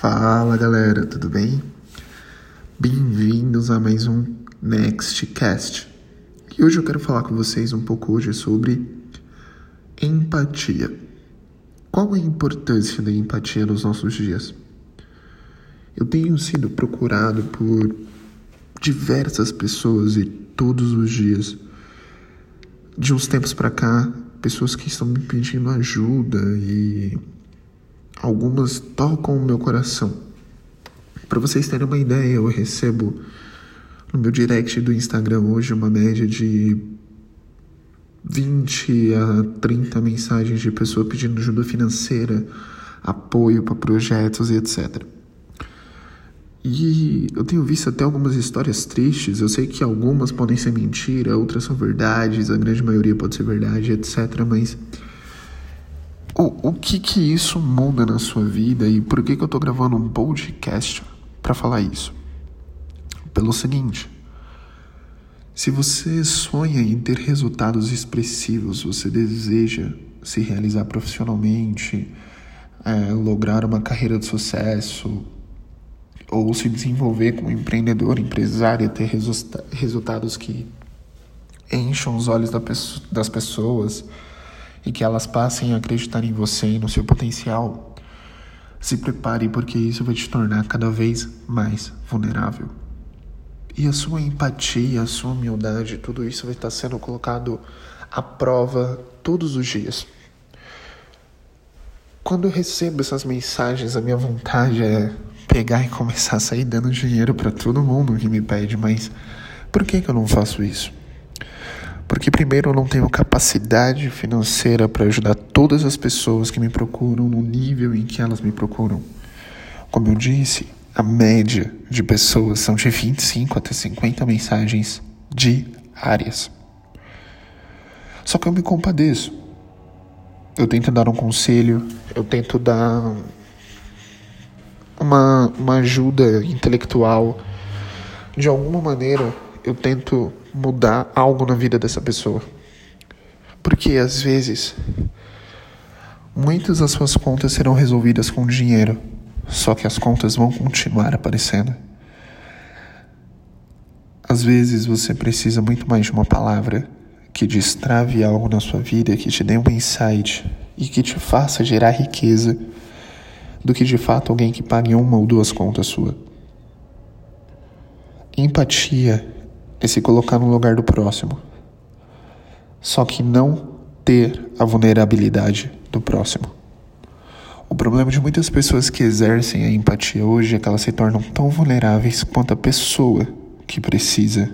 Fala galera, tudo bem? Bem-vindos a mais um Nextcast. E hoje eu quero falar com vocês um pouco hoje sobre empatia. Qual a importância da empatia nos nossos dias? Eu tenho sido procurado por diversas pessoas e todos os dias, de uns tempos para cá, pessoas que estão me pedindo ajuda e algumas tocam o meu coração. Para vocês terem uma ideia, eu recebo no meu direct do Instagram hoje uma média de 20 a 30 mensagens de pessoa pedindo ajuda financeira, apoio para projetos e etc. E eu tenho visto até algumas histórias tristes. Eu sei que algumas podem ser mentira, outras são verdades, a grande maioria pode ser verdade, etc. Mas o, o que que isso muda na sua vida e por que que eu tô gravando um podcast para falar isso? Pelo seguinte, se você sonha em ter resultados expressivos, você deseja se realizar profissionalmente, é, lograr uma carreira de sucesso, ou se desenvolver como empreendedor, empresário, ter resulta resultados que encham os olhos da das pessoas e que elas passem a acreditar em você e no seu potencial, se prepare porque isso vai te tornar cada vez mais vulnerável. E a sua empatia, a sua humildade, tudo isso vai estar sendo colocado à prova todos os dias. Quando eu recebo essas mensagens, a minha vontade é pegar e começar a sair dando dinheiro para todo mundo que me pede, mas por que, que eu não faço isso? Porque, primeiro, eu não tenho capacidade financeira para ajudar todas as pessoas que me procuram no nível em que elas me procuram. Como eu disse, a média de pessoas são de 25 até 50 mensagens diárias. Só que eu me compadeço. Eu tento dar um conselho, eu tento dar uma, uma ajuda intelectual. De alguma maneira, eu tento mudar algo na vida dessa pessoa. Porque às vezes muitas das suas contas serão resolvidas com dinheiro, só que as contas vão continuar aparecendo. Às vezes você precisa muito mais de uma palavra que destrave algo na sua vida, que te dê um insight e que te faça gerar riqueza, do que de fato alguém que pague uma ou duas contas sua. Empatia é se colocar no lugar do próximo. Só que não ter a vulnerabilidade do próximo. O problema de muitas pessoas que exercem a empatia hoje é que elas se tornam tão vulneráveis quanto a pessoa que precisa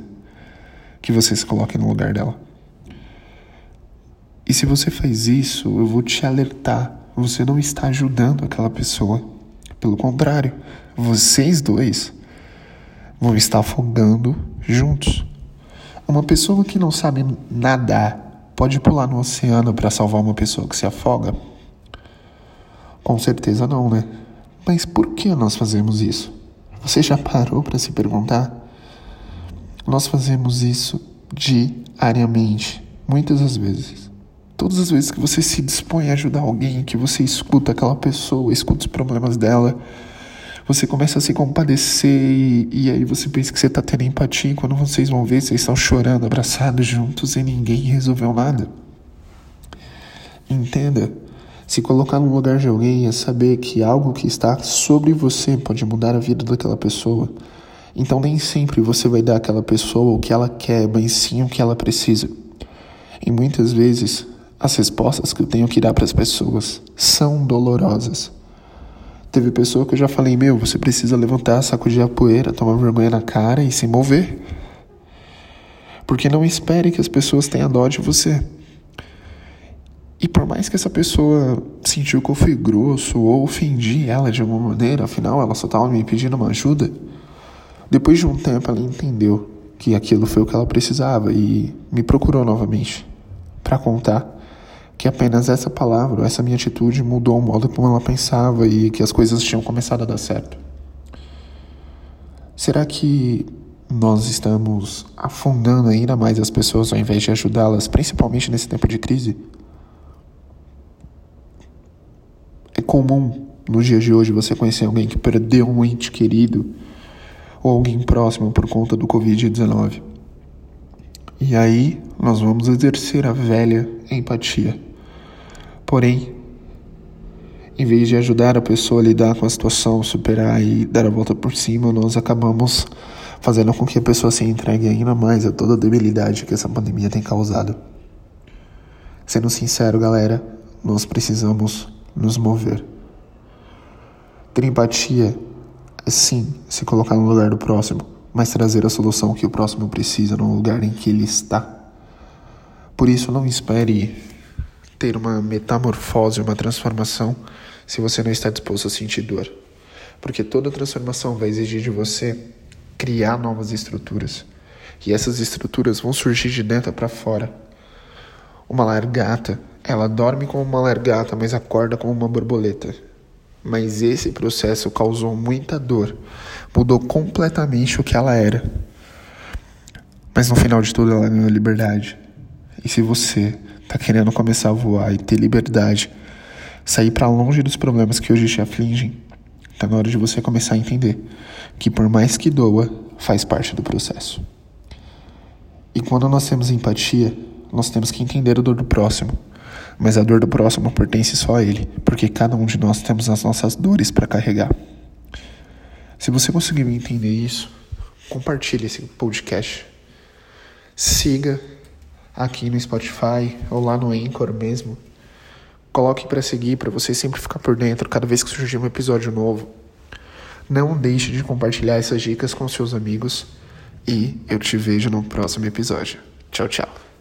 que você se coloque no lugar dela. E se você faz isso, eu vou te alertar. Você não está ajudando aquela pessoa. Pelo contrário, vocês dois vão estar afogando juntos. Uma pessoa que não sabe nadar pode pular no oceano para salvar uma pessoa que se afoga? Com certeza não, né? Mas por que nós fazemos isso? Você já parou para se perguntar? Nós fazemos isso diariamente, muitas das vezes. Todas as vezes que você se dispõe a ajudar alguém, que você escuta aquela pessoa, escuta os problemas dela, você começa a se compadecer e, e aí você pensa que você está tendo empatia. E quando vocês vão ver, vocês estão chorando, abraçados juntos e ninguém resolveu nada. Entenda. Se colocar no lugar de alguém é saber que algo que está sobre você pode mudar a vida daquela pessoa. Então nem sempre você vai dar àquela pessoa o que ela quer, mas sim o que ela precisa. E muitas vezes as respostas que eu tenho que dar para as pessoas são dolorosas. Teve pessoa que eu já falei, meu, você precisa levantar, sacudir a poeira, tomar vergonha na cara e se mover. Porque não espere que as pessoas tenham dó de você. E por mais que essa pessoa sentiu que eu fui grosso ou ofendi ela de alguma maneira, afinal ela só estava me pedindo uma ajuda, depois de um tempo ela entendeu que aquilo foi o que ela precisava e me procurou novamente para contar que apenas essa palavra, essa minha atitude mudou o modo como ela pensava e que as coisas tinham começado a dar certo. Será que nós estamos afundando ainda mais as pessoas ao invés de ajudá-las, principalmente nesse tempo de crise? É comum no dia de hoje você conhecer alguém que perdeu um ente querido ou alguém próximo por conta do Covid-19. E aí nós vamos exercer a velha empatia. Porém, em vez de ajudar a pessoa a lidar com a situação, superar e dar a volta por cima, nós acabamos fazendo com que a pessoa se entregue ainda mais a toda a debilidade que essa pandemia tem causado. Sendo sincero, galera, nós precisamos nos mover. Ter empatia é sim se colocar no lugar do próximo, mas trazer a solução que o próximo precisa no lugar em que ele está. Por isso, não espere ter uma metamorfose, uma transformação, se você não está disposto a sentir dor. Porque toda transformação vai exigir de você criar novas estruturas. E essas estruturas vão surgir de dentro para fora. Uma largata, ela dorme como uma largata, mas acorda como uma borboleta. Mas esse processo causou muita dor, mudou completamente o que ela era. Mas no final de tudo, ela ganhou liberdade. E se você está querendo começar a voar e ter liberdade, sair para longe dos problemas que hoje te afligem, Está na hora de você começar a entender que, por mais que doa, faz parte do processo. E quando nós temos empatia, nós temos que entender a dor do próximo. Mas a dor do próximo pertence só a ele, porque cada um de nós temos as nossas dores para carregar. Se você conseguiu entender isso, compartilhe esse podcast. Siga aqui no Spotify ou lá no Anchor mesmo Coloque para seguir, para você sempre ficar por dentro cada vez que surgir um episódio novo. Não deixe de compartilhar essas dicas com seus amigos e eu te vejo no próximo episódio. Tchau, tchau.